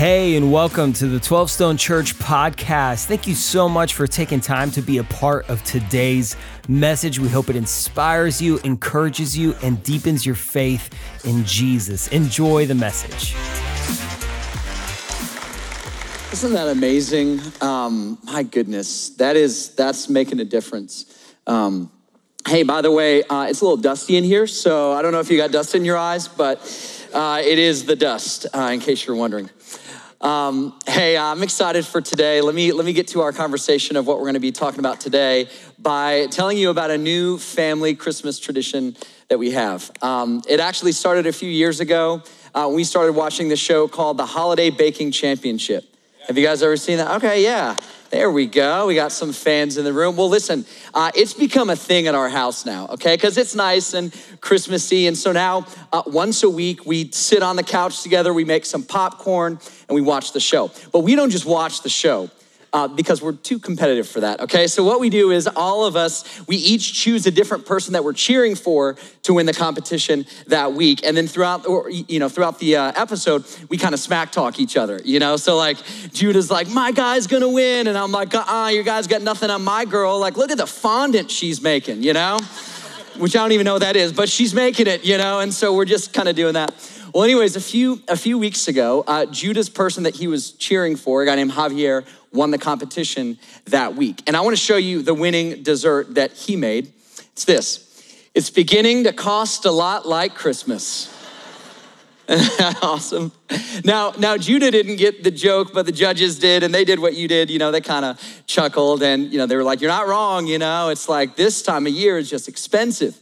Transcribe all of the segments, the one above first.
Hey, and welcome to the 12 Stone Church podcast. Thank you so much for taking time to be a part of today's message. We hope it inspires you, encourages you, and deepens your faith in Jesus. Enjoy the message. Isn't that amazing? Um, my goodness, that is that's making a difference. Um, hey, by the way, uh, it's a little dusty in here, so I don't know if you got dust in your eyes, but uh, it is the dust, uh, in case you're wondering. Um, hey, I'm excited for today. Let me let me get to our conversation of what we're going to be talking about today by telling you about a new family Christmas tradition that we have. Um, it actually started a few years ago. Uh, we started watching the show called the Holiday Baking Championship. Have you guys ever seen that? Okay, yeah. There we go. We got some fans in the room. Well, listen, uh, it's become a thing at our house now, okay? Because it's nice and Christmassy. And so now, uh, once a week, we sit on the couch together, we make some popcorn, and we watch the show. But we don't just watch the show uh, because we're too competitive for that, okay? So what we do is all of us, we each choose a different person that we're cheering for to win the competition that week. And then throughout, or, you know, throughout the uh, episode, we kind of smack talk each other, you know? So like Judah's like, my guy's gonna win. And I'm like, uh-uh, your guy's got nothing on my girl. Like, look at the fondant she's making, you know? Which I don't even know what that is, but she's making it, you know? And so we're just kind of doing that. Well, anyways, a few a few weeks ago, uh, Judah's person that he was cheering for, a guy named Javier, won the competition that week. And I want to show you the winning dessert that he made. It's this. It's beginning to cost a lot like Christmas. awesome. Now, now Judah didn't get the joke, but the judges did, and they did what you did. You know, they kind of chuckled, and you know, they were like, "You're not wrong." You know, it's like this time of year is just expensive.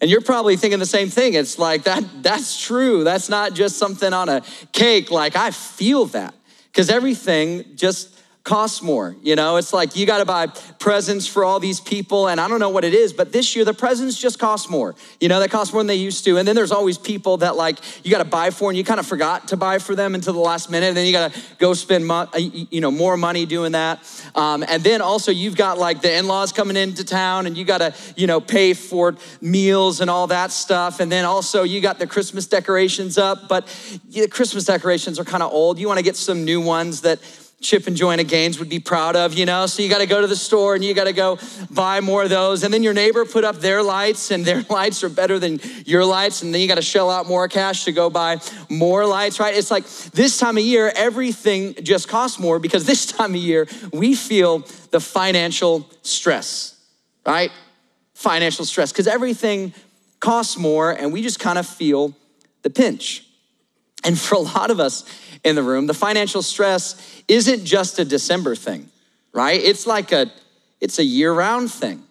And you're probably thinking the same thing. It's like that that's true. That's not just something on a cake. Like I feel that. Because everything just costs more. You know, it's like you got to buy presents for all these people, and I don't know what it is, but this year the presents just cost more. You know, they cost more than they used to. And then there's always people that like you got to buy for, and you kind of forgot to buy for them until the last minute, and then you got to go spend mo- you know more money doing that. Um, and then also you've got like the in-laws coming into town, and you got to you know pay for meals and all that stuff. And then also you got the Christmas decorations up, but the Christmas decorations are kind of old. You want to get some new ones that Chip and Joanna Gaines would be proud of, you know? So you got to go to the store and you got to go buy more of those. And then your neighbor put up their lights and their lights are better than your lights. And then you got to shell out more cash to go buy more lights, right? It's like this time of year, everything just costs more because this time of year, we feel the financial stress, right? Financial stress because everything costs more and we just kind of feel the pinch. And for a lot of us in the room, the financial stress isn't just a December thing, right? It's like a it's a year-round thing.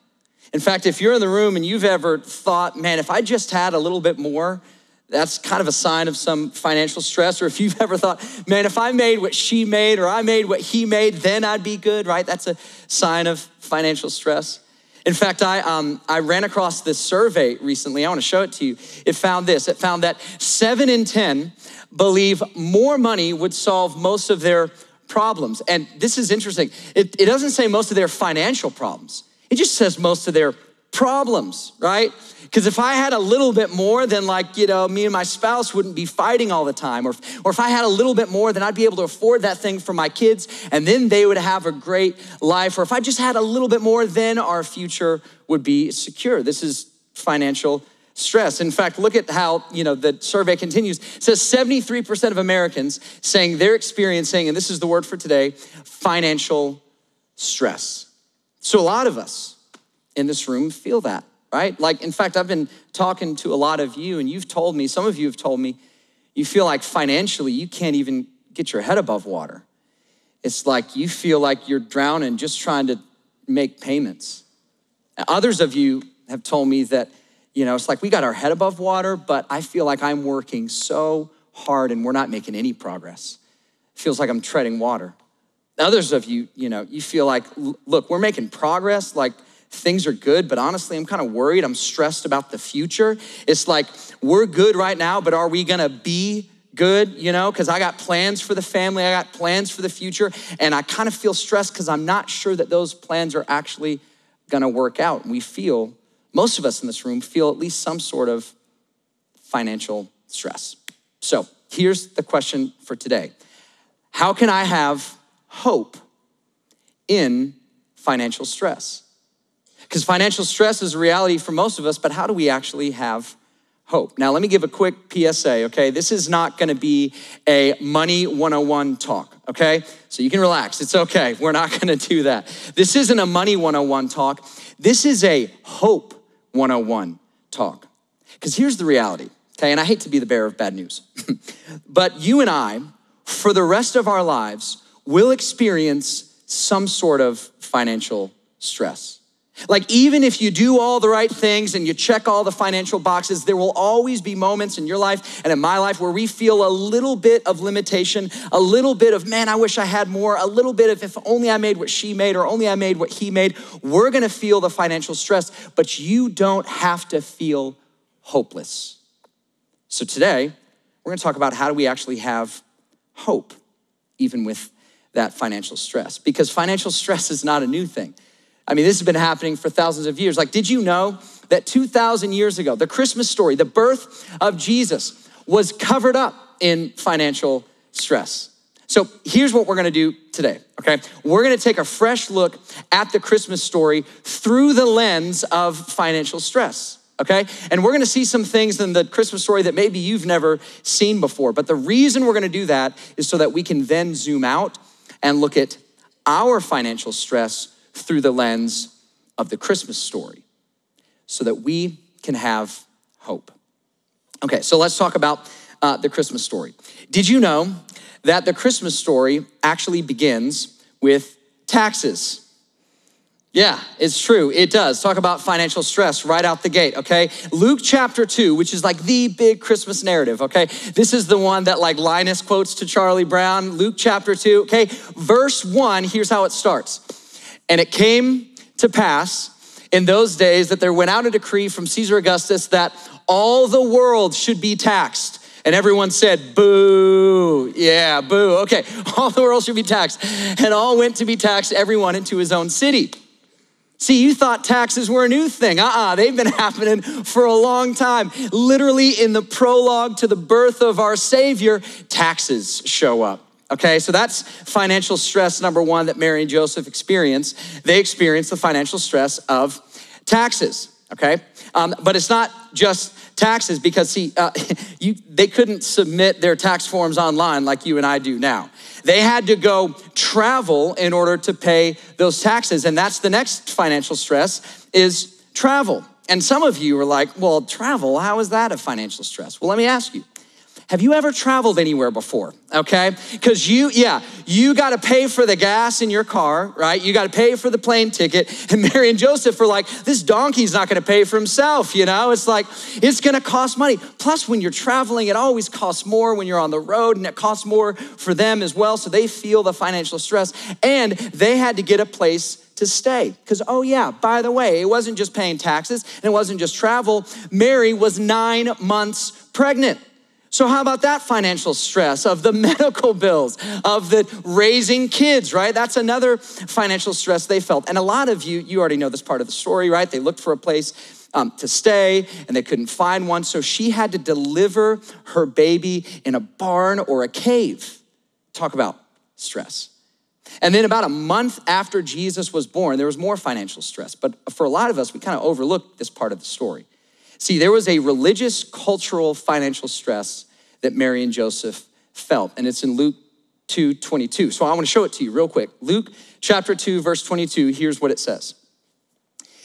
In fact, if you're in the room and you've ever thought, man, if I just had a little bit more, that's kind of a sign of some financial stress. Or if you've ever thought, man, if I made what she made or I made what he made, then I'd be good, right? That's a sign of financial stress. In fact, I, um, I ran across this survey recently. I want to show it to you. It found this it found that seven in 10 believe more money would solve most of their problems. And this is interesting. It, it doesn't say most of their financial problems, it just says most of their problems, right? Because if I had a little bit more, then like, you know, me and my spouse wouldn't be fighting all the time. Or, or if I had a little bit more, then I'd be able to afford that thing for my kids and then they would have a great life. Or if I just had a little bit more, then our future would be secure. This is financial stress. In fact, look at how, you know, the survey continues. It says 73% of Americans saying they're experiencing, and this is the word for today, financial stress. So a lot of us in this room feel that, right? Like, in fact, I've been talking to a lot of you, and you've told me, some of you have told me, you feel like financially you can't even get your head above water. It's like you feel like you're drowning just trying to make payments. Others of you have told me that you know, it's like we got our head above water, but I feel like I'm working so hard and we're not making any progress. It feels like I'm treading water. Others of you, you know, you feel like, look, we're making progress, like things are good, but honestly, I'm kind of worried. I'm stressed about the future. It's like we're good right now, but are we gonna be good, you know, because I got plans for the family, I got plans for the future, and I kind of feel stressed because I'm not sure that those plans are actually gonna work out. We feel most of us in this room feel at least some sort of financial stress. So here's the question for today How can I have hope in financial stress? Because financial stress is a reality for most of us, but how do we actually have hope? Now, let me give a quick PSA, okay? This is not gonna be a money 101 talk, okay? So you can relax, it's okay. We're not gonna do that. This isn't a money 101 talk, this is a hope 101 talk. Because here's the reality, okay? And I hate to be the bearer of bad news, but you and I, for the rest of our lives, will experience some sort of financial stress. Like, even if you do all the right things and you check all the financial boxes, there will always be moments in your life and in my life where we feel a little bit of limitation, a little bit of, man, I wish I had more, a little bit of, if only I made what she made or only I made what he made. We're gonna feel the financial stress, but you don't have to feel hopeless. So, today, we're gonna talk about how do we actually have hope, even with that financial stress, because financial stress is not a new thing. I mean, this has been happening for thousands of years. Like, did you know that 2,000 years ago, the Christmas story, the birth of Jesus, was covered up in financial stress? So here's what we're gonna do today, okay? We're gonna take a fresh look at the Christmas story through the lens of financial stress, okay? And we're gonna see some things in the Christmas story that maybe you've never seen before. But the reason we're gonna do that is so that we can then zoom out and look at our financial stress through the lens of the Christmas story so that we can have hope. Okay, so let's talk about uh, the Christmas story. Did you know that the Christmas story actually begins with taxes? Yeah, it's true. It does. Talk about financial stress right out the gate, okay? Luke chapter 2, which is like the big Christmas narrative, okay? This is the one that like Linus quotes to Charlie Brown. Luke chapter 2, okay? Verse 1, here's how it starts. And it came to pass in those days that there went out a decree from Caesar Augustus that all the world should be taxed. And everyone said, boo. Yeah, boo. Okay, all the world should be taxed. And all went to be taxed, everyone into his own city. See, you thought taxes were a new thing. Uh uh-uh, uh, they have been happening for a long time. Literally, in the prologue to the birth of our Savior, taxes show up. Okay, so that's financial stress number one that Mary and Joseph experienced. They experienced the financial stress of taxes. Okay, um, but it's not just taxes because see, uh, you, they couldn't submit their tax forms online like you and I do now. They had to go travel in order to pay those taxes, and that's the next financial stress is travel. And some of you are like, well, travel, how is that a financial stress? Well, let me ask you have you ever traveled anywhere before? Okay? Because you, yeah, you got to pay for the gas in your car, right? You got to pay for the plane ticket. And Mary and Joseph are like, this donkey's not going to pay for himself, you know? It's like, it's going to cost money. Plus, when you're traveling, it always costs more when you're on the road, and it costs more for them as well. So they feel the financial stress. And they had to get a place to stay. Because, oh, yeah, by the way, it wasn't just paying taxes and it wasn't just travel. Mary was nine months pregnant. So, how about that financial stress of the medical bills, of the raising kids, right? That's another financial stress they felt. And a lot of you, you already know this part of the story, right? They looked for a place um, to stay and they couldn't find one. So, she had to deliver her baby in a barn or a cave. Talk about stress. And then, about a month after Jesus was born, there was more financial stress. But for a lot of us, we kind of overlooked this part of the story. See, there was a religious, cultural, financial stress that Mary and Joseph felt, and it's in Luke 2 22. So I want to show it to you real quick. Luke chapter 2, verse 22, here's what it says.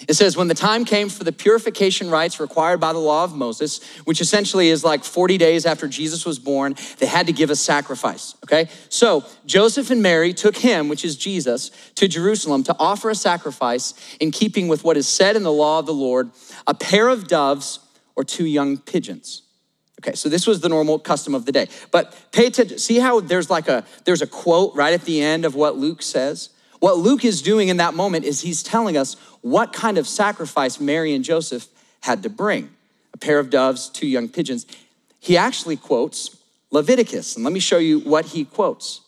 It says, when the time came for the purification rites required by the law of Moses, which essentially is like 40 days after Jesus was born, they had to give a sacrifice, okay? So Joseph and Mary took him, which is Jesus, to Jerusalem to offer a sacrifice in keeping with what is said in the law of the Lord a pair of doves or two young pigeons. Okay, so this was the normal custom of the day. But pay attention. See how there's like a there's a quote right at the end of what Luke says? What Luke is doing in that moment is he's telling us what kind of sacrifice Mary and Joseph had to bring. A pair of doves, two young pigeons. He actually quotes Leviticus, and let me show you what he quotes.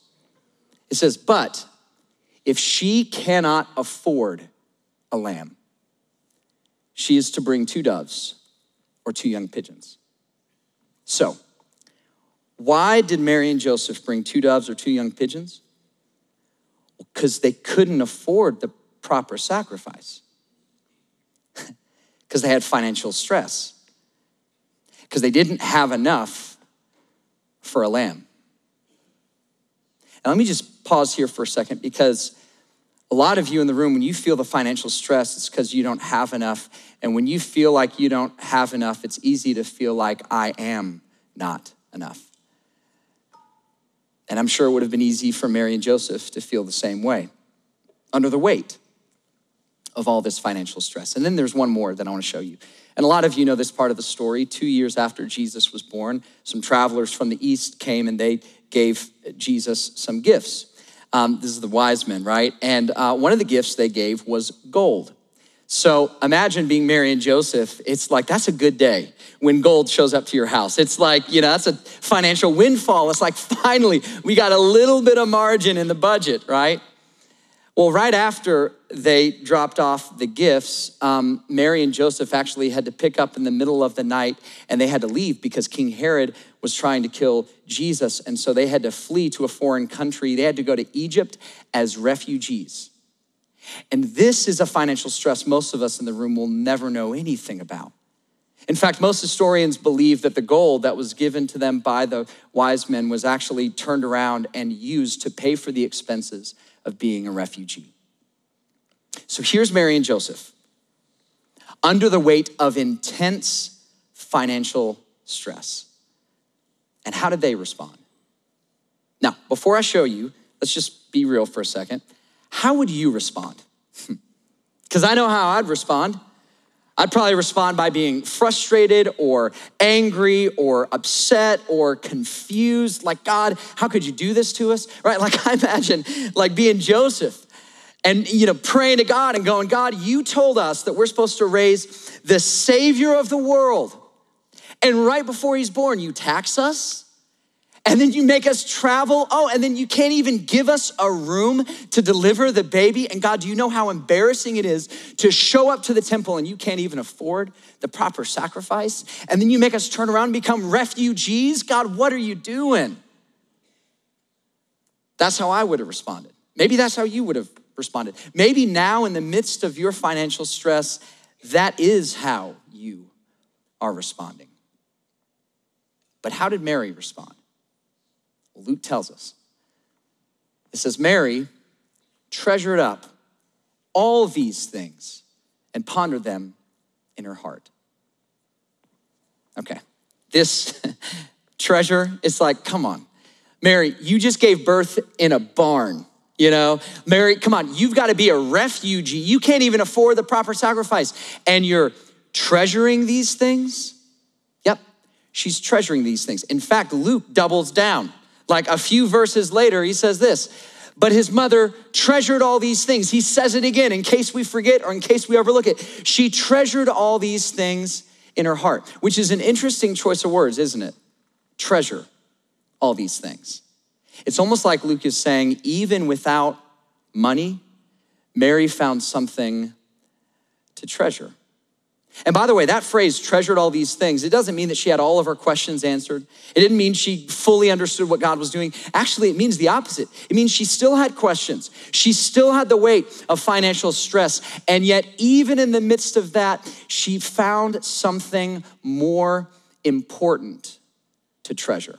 It says, "But if she cannot afford a lamb, she is to bring two doves or two young pigeons. So, Why did Mary and Joseph bring two doves or two young pigeons? Because they couldn't afford the proper sacrifice, because they had financial stress, because they didn't have enough for a lamb. And let me just pause here for a second because a lot of you in the room, when you feel the financial stress, it's because you don't have enough. And when you feel like you don't have enough, it's easy to feel like I am not enough. And I'm sure it would have been easy for Mary and Joseph to feel the same way under the weight of all this financial stress. And then there's one more that I want to show you. And a lot of you know this part of the story. Two years after Jesus was born, some travelers from the east came and they gave Jesus some gifts. Um, this is the wise men, right? And uh, one of the gifts they gave was gold. So imagine being Mary and Joseph. It's like, that's a good day when gold shows up to your house. It's like, you know, that's a financial windfall. It's like, finally, we got a little bit of margin in the budget, right? Well, right after they dropped off the gifts, um, Mary and Joseph actually had to pick up in the middle of the night and they had to leave because King Herod was trying to kill Jesus. And so they had to flee to a foreign country. They had to go to Egypt as refugees. And this is a financial stress most of us in the room will never know anything about. In fact, most historians believe that the gold that was given to them by the wise men was actually turned around and used to pay for the expenses of being a refugee. So here's Mary and Joseph under the weight of intense financial stress. And how did they respond? Now, before I show you, let's just be real for a second. How would you respond? Hmm. Because I know how I'd respond. I'd probably respond by being frustrated or angry or upset or confused. Like, God, how could you do this to us? Right? Like, I imagine like being Joseph and, you know, praying to God and going, God, you told us that we're supposed to raise the Savior of the world. And right before he's born, you tax us and then you make us travel. Oh, and then you can't even give us a room to deliver the baby. And God, do you know how embarrassing it is to show up to the temple and you can't even afford the proper sacrifice? And then you make us turn around and become refugees? God, what are you doing? That's how I would have responded. Maybe that's how you would have responded. Maybe now, in the midst of your financial stress, that is how you are responding. But how did Mary respond? Luke tells us. It says, Mary treasured up all these things and pondered them in her heart. Okay, this treasure, it's like, come on. Mary, you just gave birth in a barn. You know, Mary, come on, you've got to be a refugee. You can't even afford the proper sacrifice. And you're treasuring these things? She's treasuring these things. In fact, Luke doubles down. Like a few verses later, he says this but his mother treasured all these things. He says it again in case we forget or in case we overlook it. She treasured all these things in her heart, which is an interesting choice of words, isn't it? Treasure all these things. It's almost like Luke is saying, even without money, Mary found something to treasure. And by the way, that phrase, treasured all these things, it doesn't mean that she had all of her questions answered. It didn't mean she fully understood what God was doing. Actually, it means the opposite. It means she still had questions. She still had the weight of financial stress. And yet, even in the midst of that, she found something more important to treasure.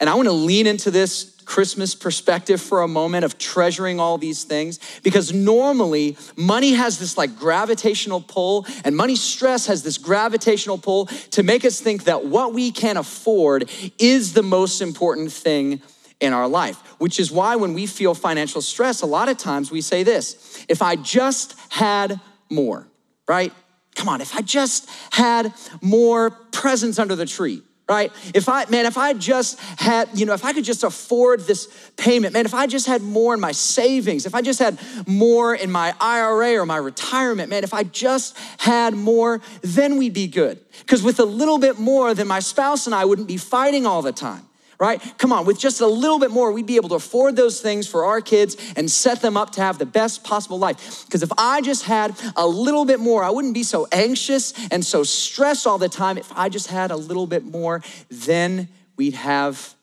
And I want to lean into this Christmas perspective for a moment of treasuring all these things because normally money has this like gravitational pull and money stress has this gravitational pull to make us think that what we can afford is the most important thing in our life, which is why when we feel financial stress, a lot of times we say this if I just had more, right? Come on, if I just had more presents under the tree right? If I, man, if I just had, you know, if I could just afford this payment, man, if I just had more in my savings, if I just had more in my IRA or my retirement, man, if I just had more, then we'd be good. Because with a little bit more, then my spouse and I wouldn't be fighting all the time right? Come on, with just a little bit more, we'd be able to afford those things for our kids and set them up to have the best possible life. Because if I just had a little bit more, I wouldn't be so anxious and so stressed all the time. If I just had a little bit more, then we'd have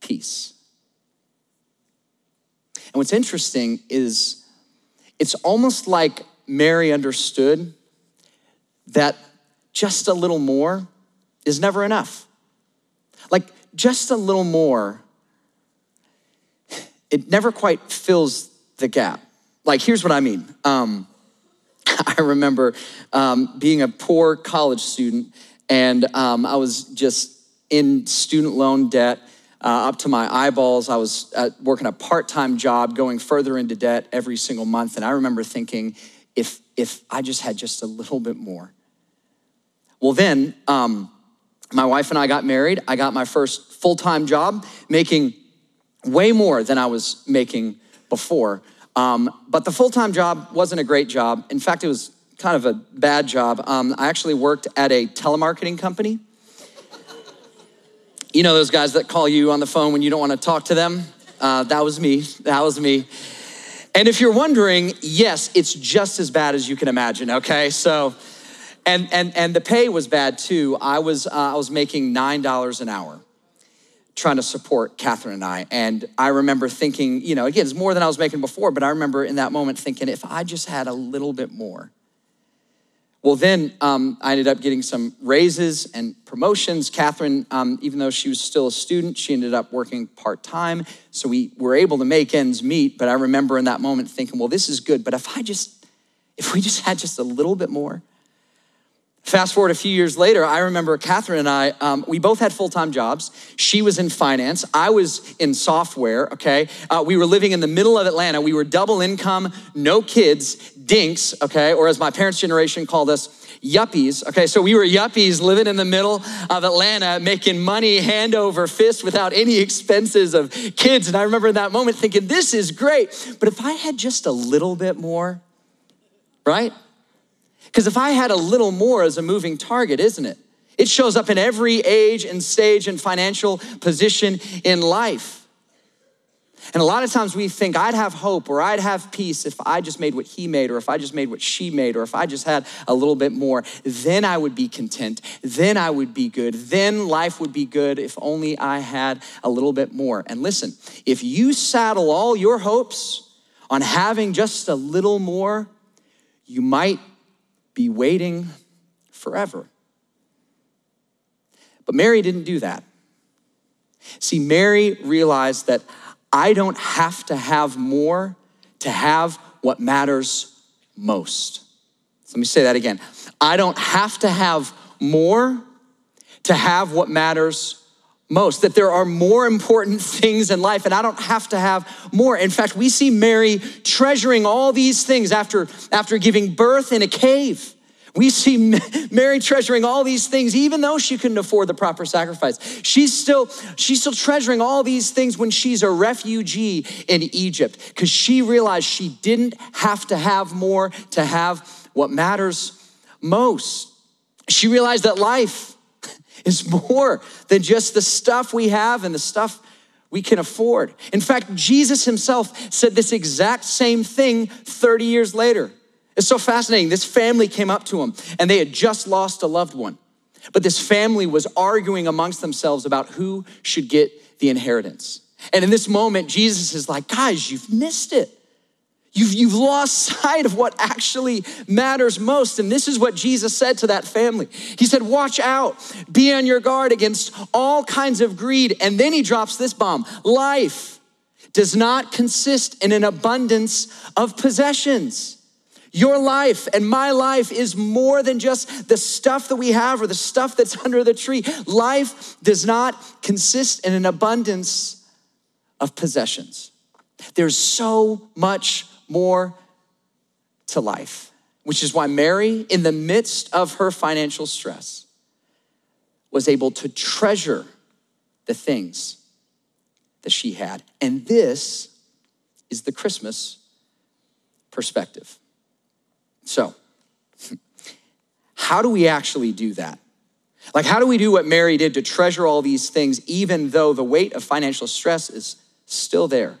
peace. And what's interesting is it's almost like Mary understood that just a little more is never enough. Like, just a little more, it never quite fills the gap. Like, here's what I mean. Um, I remember um, being a poor college student, and um, I was just in student loan debt. Uh, up to my eyeballs. I was working a part time job, going further into debt every single month. And I remember thinking, if, if I just had just a little bit more. Well, then, um, my wife and I got married. I got my first full time job, making way more than I was making before. Um, but the full time job wasn't a great job. In fact, it was kind of a bad job. Um, I actually worked at a telemarketing company. You know those guys that call you on the phone when you don't want to talk to them? Uh, that was me. That was me. And if you're wondering, yes, it's just as bad as you can imagine, okay? So, and, and, and the pay was bad too. I was, uh, I was making $9 an hour trying to support Catherine and I. And I remember thinking, you know, again, it's more than I was making before, but I remember in that moment thinking, if I just had a little bit more. Well, then um, I ended up getting some raises and promotions. Catherine, um, even though she was still a student, she ended up working part time. So we were able to make ends meet. But I remember in that moment thinking, well, this is good. But if I just, if we just had just a little bit more, Fast forward a few years later, I remember Catherine and I, um, we both had full time jobs. She was in finance, I was in software, okay? Uh, we were living in the middle of Atlanta. We were double income, no kids, dinks, okay? Or as my parents' generation called us, yuppies, okay? So we were yuppies living in the middle of Atlanta, making money hand over fist without any expenses of kids. And I remember in that moment thinking, this is great. But if I had just a little bit more, right? Because if I had a little more as a moving target, isn't it? It shows up in every age and stage and financial position in life. And a lot of times we think I'd have hope or I'd have peace if I just made what he made or if I just made what she made or if I just had a little bit more. Then I would be content. Then I would be good. Then life would be good if only I had a little bit more. And listen, if you saddle all your hopes on having just a little more, you might be waiting forever. But Mary didn't do that. See, Mary realized that I don't have to have more to have what matters most. So let me say that again. I don't have to have more to have what matters most, that there are more important things in life, and I don't have to have more. In fact, we see Mary treasuring all these things after, after giving birth in a cave. We see Mary treasuring all these things, even though she couldn't afford the proper sacrifice. She's still, she's still treasuring all these things when she's a refugee in Egypt, because she realized she didn't have to have more to have what matters most. She realized that life is more than just the stuff we have and the stuff we can afford. In fact, Jesus himself said this exact same thing 30 years later. It's so fascinating. This family came up to him and they had just lost a loved one. But this family was arguing amongst themselves about who should get the inheritance. And in this moment, Jesus is like, guys, you've missed it. You've, you've lost sight of what actually matters most. And this is what Jesus said to that family. He said, Watch out, be on your guard against all kinds of greed. And then he drops this bomb life does not consist in an abundance of possessions. Your life and my life is more than just the stuff that we have or the stuff that's under the tree. Life does not consist in an abundance of possessions. There's so much more to life, which is why Mary, in the midst of her financial stress, was able to treasure the things that she had. And this is the Christmas perspective. So, how do we actually do that? Like, how do we do what Mary did to treasure all these things, even though the weight of financial stress is still there?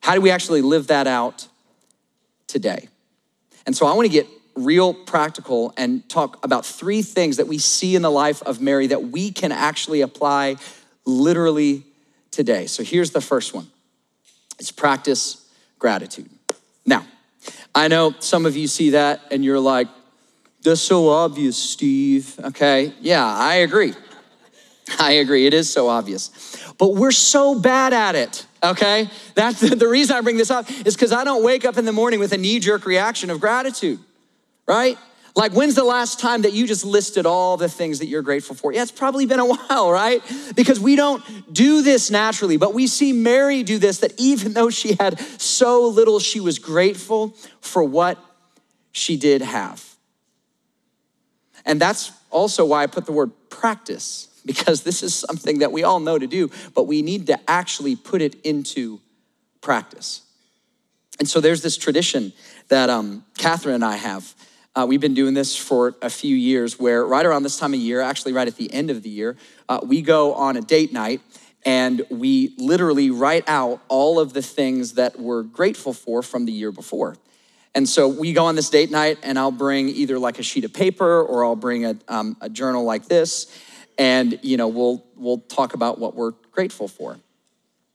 How do we actually live that out today. And so I want to get real practical and talk about three things that we see in the life of Mary that we can actually apply literally today. So here's the first one it's practice gratitude. Now, I know some of you see that and you're like, that's so obvious, Steve. Okay, yeah, I agree. I agree, it is so obvious. But we're so bad at it, okay? That's the reason I bring this up is because I don't wake up in the morning with a knee jerk reaction of gratitude, right? Like, when's the last time that you just listed all the things that you're grateful for? Yeah, it's probably been a while, right? Because we don't do this naturally, but we see Mary do this that even though she had so little, she was grateful for what she did have. And that's also why I put the word practice, because this is something that we all know to do, but we need to actually put it into practice. And so there's this tradition that um, Catherine and I have uh, we've been doing this for a few years where, right around this time of year, actually, right at the end of the year, uh, we go on a date night and we literally write out all of the things that we're grateful for from the year before. And so we go on this date night, and I'll bring either like a sheet of paper or I'll bring a, um, a journal like this, and you know we'll we'll talk about what we're grateful for.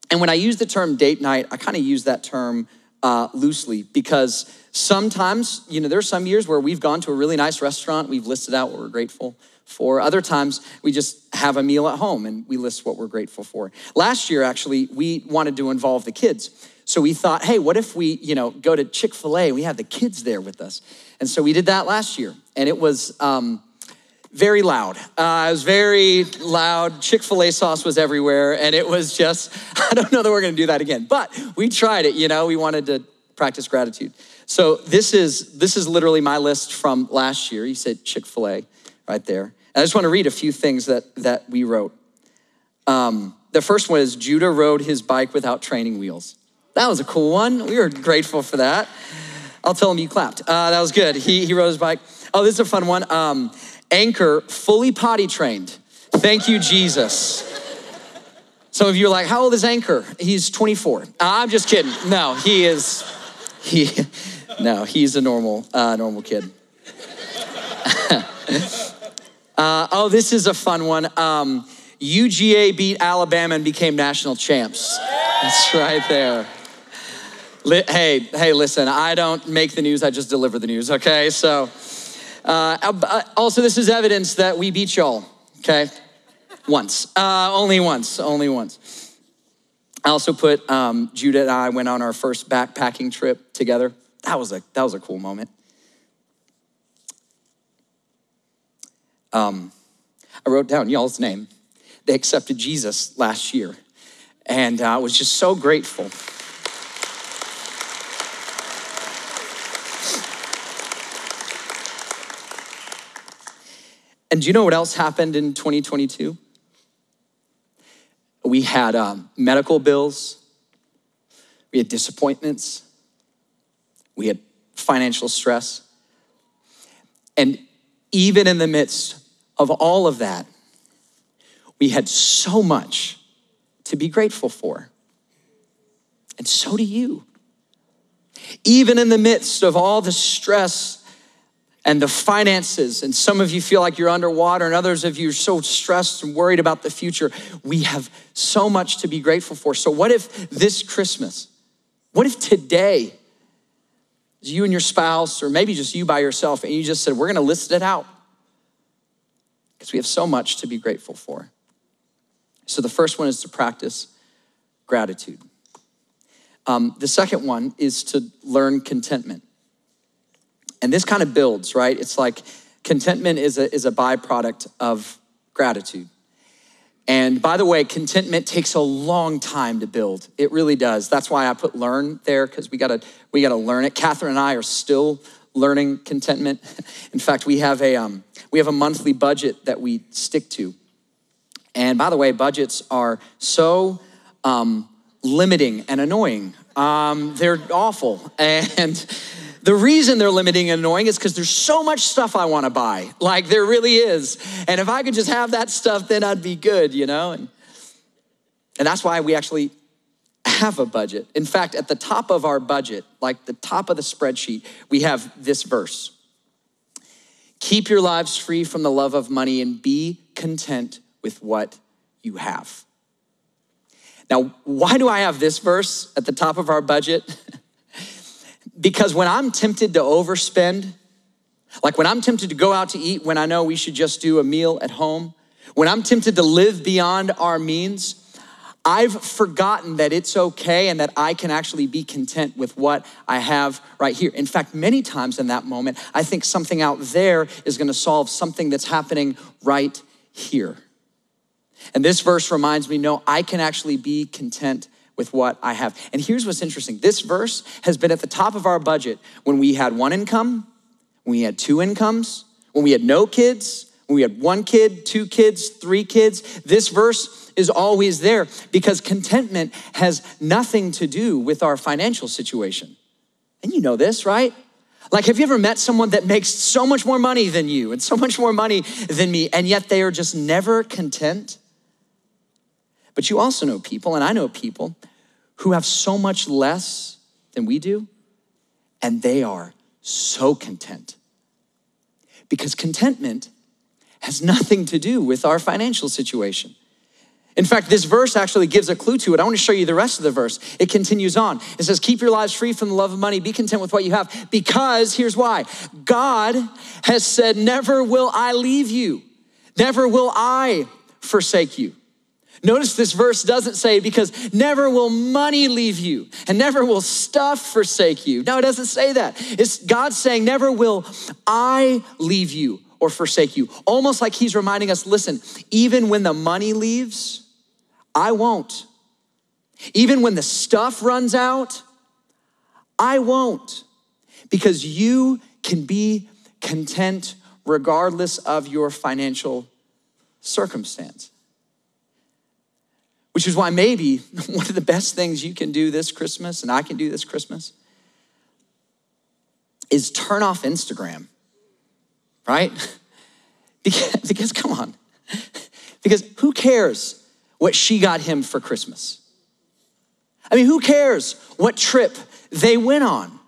And when I use the term date night, I kind of use that term uh, loosely because sometimes, you know, there are some years where we've gone to a really nice restaurant, we've listed out what we're grateful for. Other times, we just have a meal at home and we list what we're grateful for. Last year, actually, we wanted to involve the kids. So we thought, hey, what if we, you know, go to Chick fil A? We have the kids there with us. And so we did that last year. And it was, um, very loud. Uh, it was very loud. Chick fil A sauce was everywhere. And it was just, I don't know that we're going to do that again. But we tried it, you know, we wanted to practice gratitude. So this is, this is literally my list from last year. You said Chick fil A right there. And I just want to read a few things that, that we wrote. Um, the first one is Judah rode his bike without training wheels. That was a cool one. We were grateful for that. I'll tell him you clapped. Uh, that was good. He, he rode his bike. Oh, this is a fun one. Um, Anchor, fully potty trained. Thank you, Jesus. Some of you are like, how old is Anchor? He's 24. I'm just kidding. No, he is, he, no, he's a normal, uh, normal kid. uh, oh, this is a fun one. Um, UGA beat Alabama and became national champs. That's right there. Hey, hey, listen, I don't make the news, I just deliver the news, okay? So, uh, uh, also, this is evidence that we beat y'all, okay? Once. Uh, only once. Only once. I also put um, Judah and I went on our first backpacking trip together. That was a, that was a cool moment. Um, I wrote down y'all's name. They accepted Jesus last year. And I was just so grateful And do you know what else happened in 2022? We had um, medical bills, we had disappointments, we had financial stress. And even in the midst of all of that, we had so much to be grateful for. And so do you. Even in the midst of all the stress and the finances, and some of you feel like you're underwater, and others of you are so stressed and worried about the future. We have so much to be grateful for. So, what if this Christmas, what if today, you and your spouse, or maybe just you by yourself, and you just said, We're gonna list it out? Because we have so much to be grateful for. So, the first one is to practice gratitude. Um, the second one is to learn contentment. And this kind of builds, right? It's like contentment is a, is a byproduct of gratitude. And by the way, contentment takes a long time to build. It really does. That's why I put learn there because we gotta we gotta learn it. Catherine and I are still learning contentment. In fact, we have a um, we have a monthly budget that we stick to. And by the way, budgets are so um, limiting and annoying. Um, they're awful and the reason they're limiting and annoying is because there's so much stuff I want to buy. Like there really is. And if I could just have that stuff, then I'd be good, you know? And, and that's why we actually have a budget. In fact, at the top of our budget, like the top of the spreadsheet, we have this verse Keep your lives free from the love of money and be content with what you have. Now, why do I have this verse at the top of our budget? because when I'm tempted to overspend, like when I'm tempted to go out to eat when I know we should just do a meal at home, when I'm tempted to live beyond our means, I've forgotten that it's okay and that I can actually be content with what I have right here. In fact, many times in that moment, I think something out there is gonna solve something that's happening right here. And this verse reminds me no, I can actually be content with what I have. And here's what's interesting this verse has been at the top of our budget when we had one income, when we had two incomes, when we had no kids, when we had one kid, two kids, three kids. This verse is always there because contentment has nothing to do with our financial situation. And you know this, right? Like, have you ever met someone that makes so much more money than you and so much more money than me, and yet they are just never content? But you also know people, and I know people who have so much less than we do, and they are so content. Because contentment has nothing to do with our financial situation. In fact, this verse actually gives a clue to it. I want to show you the rest of the verse. It continues on. It says, Keep your lives free from the love of money. Be content with what you have. Because, here's why God has said, Never will I leave you, never will I forsake you. Notice this verse doesn't say, because never will money leave you and never will stuff forsake you. No, it doesn't say that. It's God saying, never will I leave you or forsake you. Almost like he's reminding us listen, even when the money leaves, I won't. Even when the stuff runs out, I won't. Because you can be content regardless of your financial circumstance. Which is why maybe one of the best things you can do this Christmas, and I can do this Christmas, is turn off Instagram, right? Because, because come on, because who cares what she got him for Christmas? I mean, who cares what trip they went on?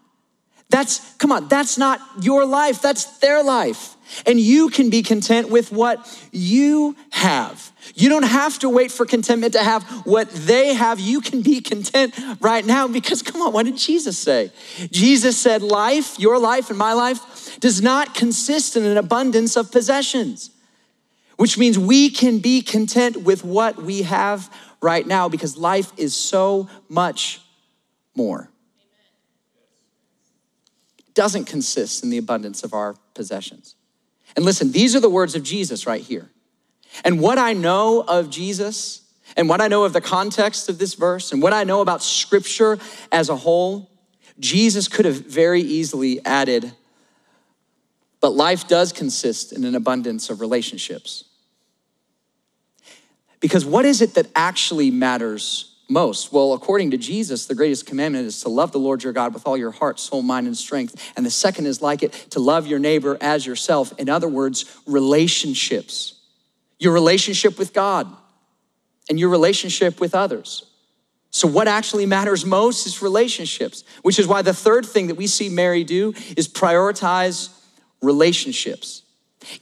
That's, come on, that's not your life, that's their life. And you can be content with what you have. You don't have to wait for contentment to have what they have. You can be content right now because, come on, what did Jesus say? Jesus said, Life, your life and my life, does not consist in an abundance of possessions, which means we can be content with what we have right now because life is so much more. It doesn't consist in the abundance of our possessions. And listen, these are the words of Jesus right here. And what I know of Jesus, and what I know of the context of this verse, and what I know about scripture as a whole, Jesus could have very easily added, but life does consist in an abundance of relationships. Because what is it that actually matters most? Well, according to Jesus, the greatest commandment is to love the Lord your God with all your heart, soul, mind, and strength. And the second is like it, to love your neighbor as yourself. In other words, relationships. Your relationship with God and your relationship with others. So, what actually matters most is relationships, which is why the third thing that we see Mary do is prioritize relationships.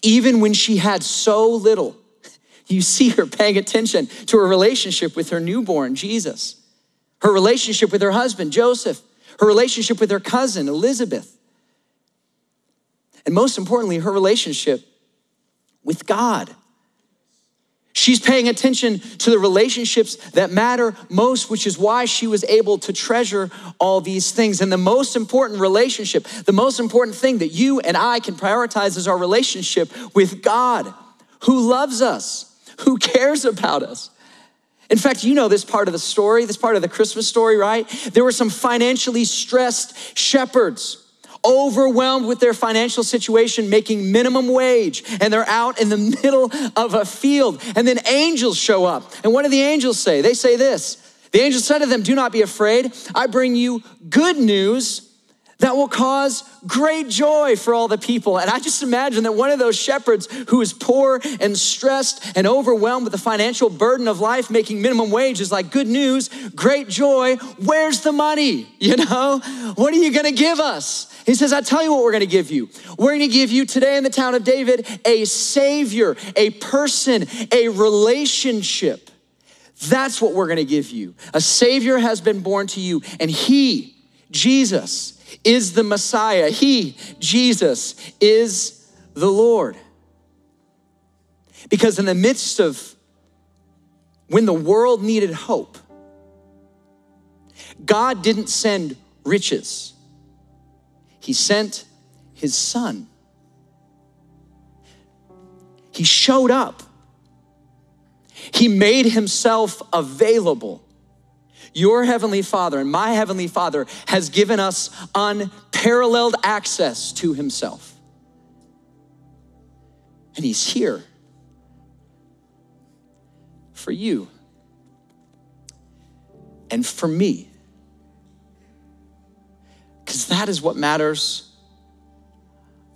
Even when she had so little, you see her paying attention to her relationship with her newborn, Jesus, her relationship with her husband, Joseph, her relationship with her cousin, Elizabeth, and most importantly, her relationship with God. She's paying attention to the relationships that matter most, which is why she was able to treasure all these things. And the most important relationship, the most important thing that you and I can prioritize is our relationship with God, who loves us who cares about us? In fact, you know this part of the story, this part of the Christmas story, right? There were some financially stressed shepherds overwhelmed with their financial situation, making minimum wage, and they're out in the middle of a field. And then angels show up. And what do the angels say? They say this The angels said to them, Do not be afraid. I bring you good news that will cause great joy for all the people. And I just imagine that one of those shepherds who is poor and stressed and overwhelmed with the financial burden of life, making minimum wage, is like, good news, great joy. Where's the money? You know, what are you gonna give us? He says, I tell you what we're gonna give you. We're gonna give you today in the town of David a savior, a person, a relationship That's what we're gonna give you. A Savior has been born to you, and He, Jesus, is the Messiah. He, Jesus, is the Lord. Because in the midst of when the world needed hope, God didn't send riches, He sent His Son. He showed up. He made himself available. Your heavenly Father and my heavenly Father has given us unparalleled access to himself. And he's here for you and for me. Because that is what matters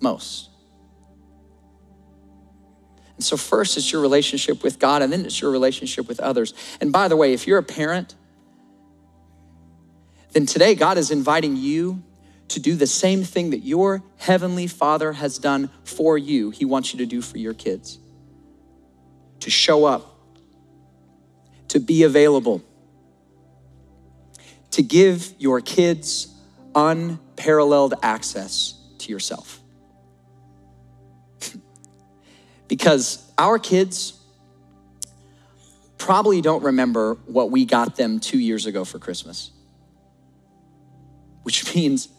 most. And so, first, it's your relationship with God, and then it's your relationship with others. And by the way, if you're a parent, then today God is inviting you to do the same thing that your heavenly Father has done for you, He wants you to do for your kids to show up, to be available, to give your kids unparalleled access to yourself. because our kids probably don't remember what we got them two years ago for Christmas, which means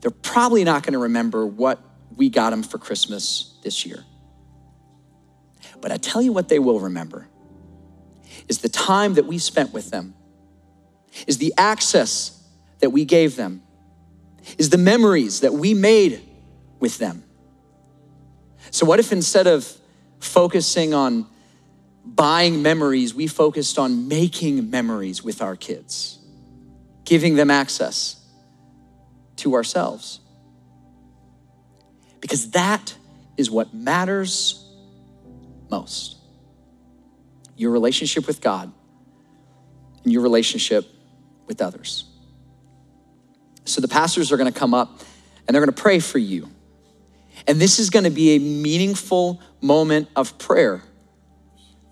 they're probably not going to remember what we got them for Christmas this year. But I tell you what they will remember is the time that we spent with them, is the access that we gave them, is the memories that we made with them. So, what if instead of focusing on buying memories, we focused on making memories with our kids, giving them access to ourselves? Because that is what matters most your relationship with God and your relationship with others. So, the pastors are gonna come up and they're gonna pray for you. And this is gonna be a meaningful moment of prayer.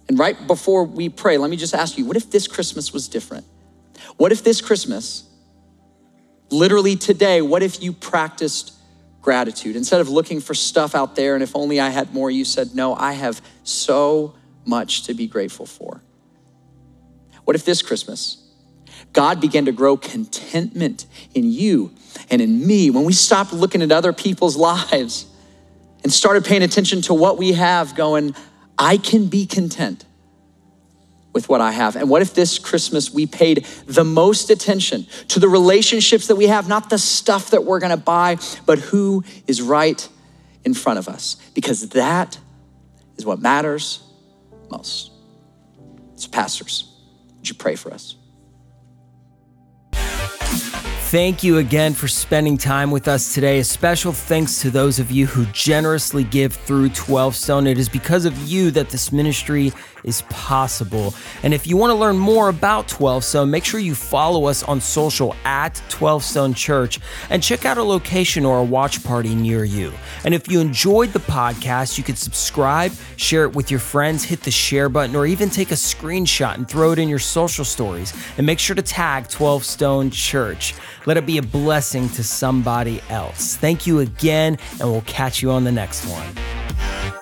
And right before we pray, let me just ask you what if this Christmas was different? What if this Christmas, literally today, what if you practiced gratitude? Instead of looking for stuff out there and if only I had more, you said, No, I have so much to be grateful for. What if this Christmas, God began to grow contentment in you and in me when we stopped looking at other people's lives and started paying attention to what we have, going, I can be content with what I have. And what if this Christmas we paid the most attention to the relationships that we have, not the stuff that we're gonna buy, but who is right in front of us? Because that is what matters most. So, pastors, would you pray for us? Thank you again for spending time with us today. A special thanks to those of you who generously give through 12 Stone. It is because of you that this ministry is possible. And if you want to learn more about 12 Stone, make sure you follow us on social at 12 Stone Church and check out a location or a watch party near you. And if you enjoyed the podcast, you can subscribe, share it with your friends, hit the share button, or even take a screenshot and throw it in your social stories. And make sure to tag 12 Stone Church. Let it be a blessing to somebody else. Thank you again, and we'll catch you on the next one.